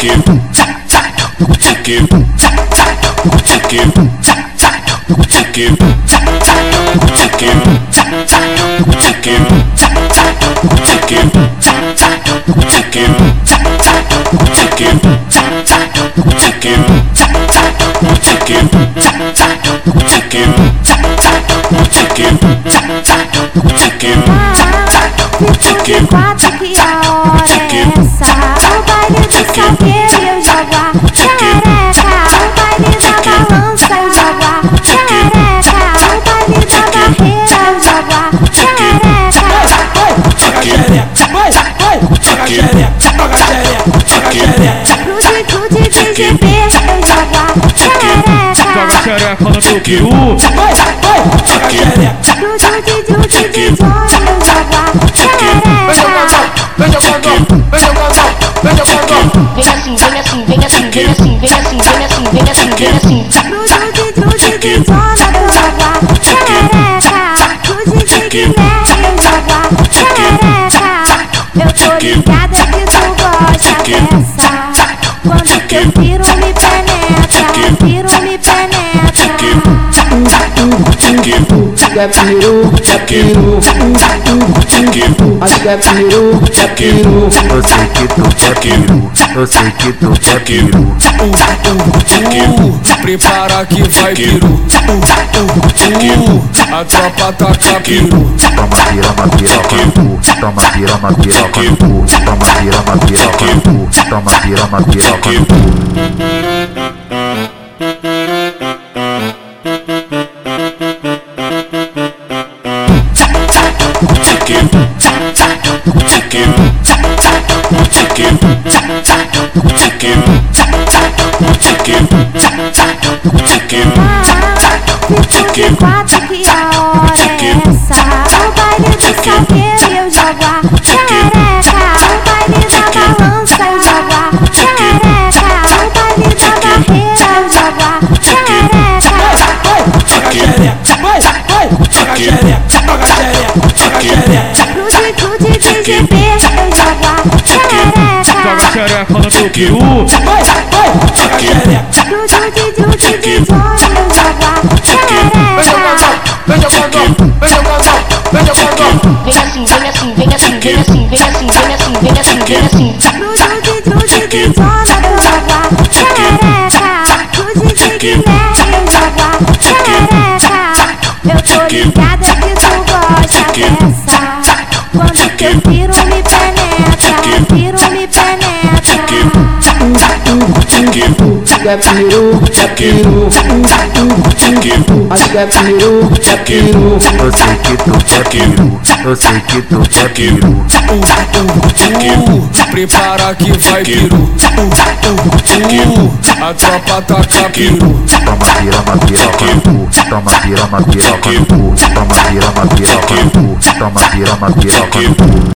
take it, you could take it, you could take it, you could take it, you could take it, you could take it, you could take it, you could take it, you could take it, you could take it, you could take it, you could take it, you could take it, you could take it, you could take it, you could take it. De GB eu jogo a xereca Joga xereca no xereca Crude, de, de, de, de, eu jogo a xereca Vem jogando, vem jogando, vem jogando Vem assim, vem assim, vem assim, vem assim, vem assim, vem assim, vem assim, vem assim. Cruze, cruze de zona eu jogo a xereca Cruze de Guiné eu jogo a xereca Eu tô ligada que tu gosta dessa Quando teu piro me penetra Piro me penetra é peru, é peru, acho que é peru, é peru. Eu sei que tu quer peru, eu sei que tu uh, uh, prepara que vai uh, a tropa taca peru. Toma pirama, cu. Toma pirama, cu. Toma pirama, cu. Toma piroca de quatro que a hora é essa? O baile do salgueiro eu jogo a xereca, joga xereca, joga xereca Crude, crude de GB eu jogo a xereca Joga xereca no meu peru Vai, vai, joga xereca de, de, de, de zona eu jogo a xereca Vem jogando, vem jogando, vem jogando Vem assim, vem assim, vem assim, vem assim, vem assim, vem assim, vem assim, vem assim. Cruze, cruze de zona eu jogo a xereca Cruze de Guiné ligada que tu gosta dessa Quando me penetra. Piro me penetra é peru, é peru, acho que é peru, é peru. Eu sei que tu quer peru, eu sei que tu quer uh, prepara que vai uh, a tropa taca peru. Toma pirama, cu. Toma pirama, cu. Toma pirama, cu. Toma pirama, cu.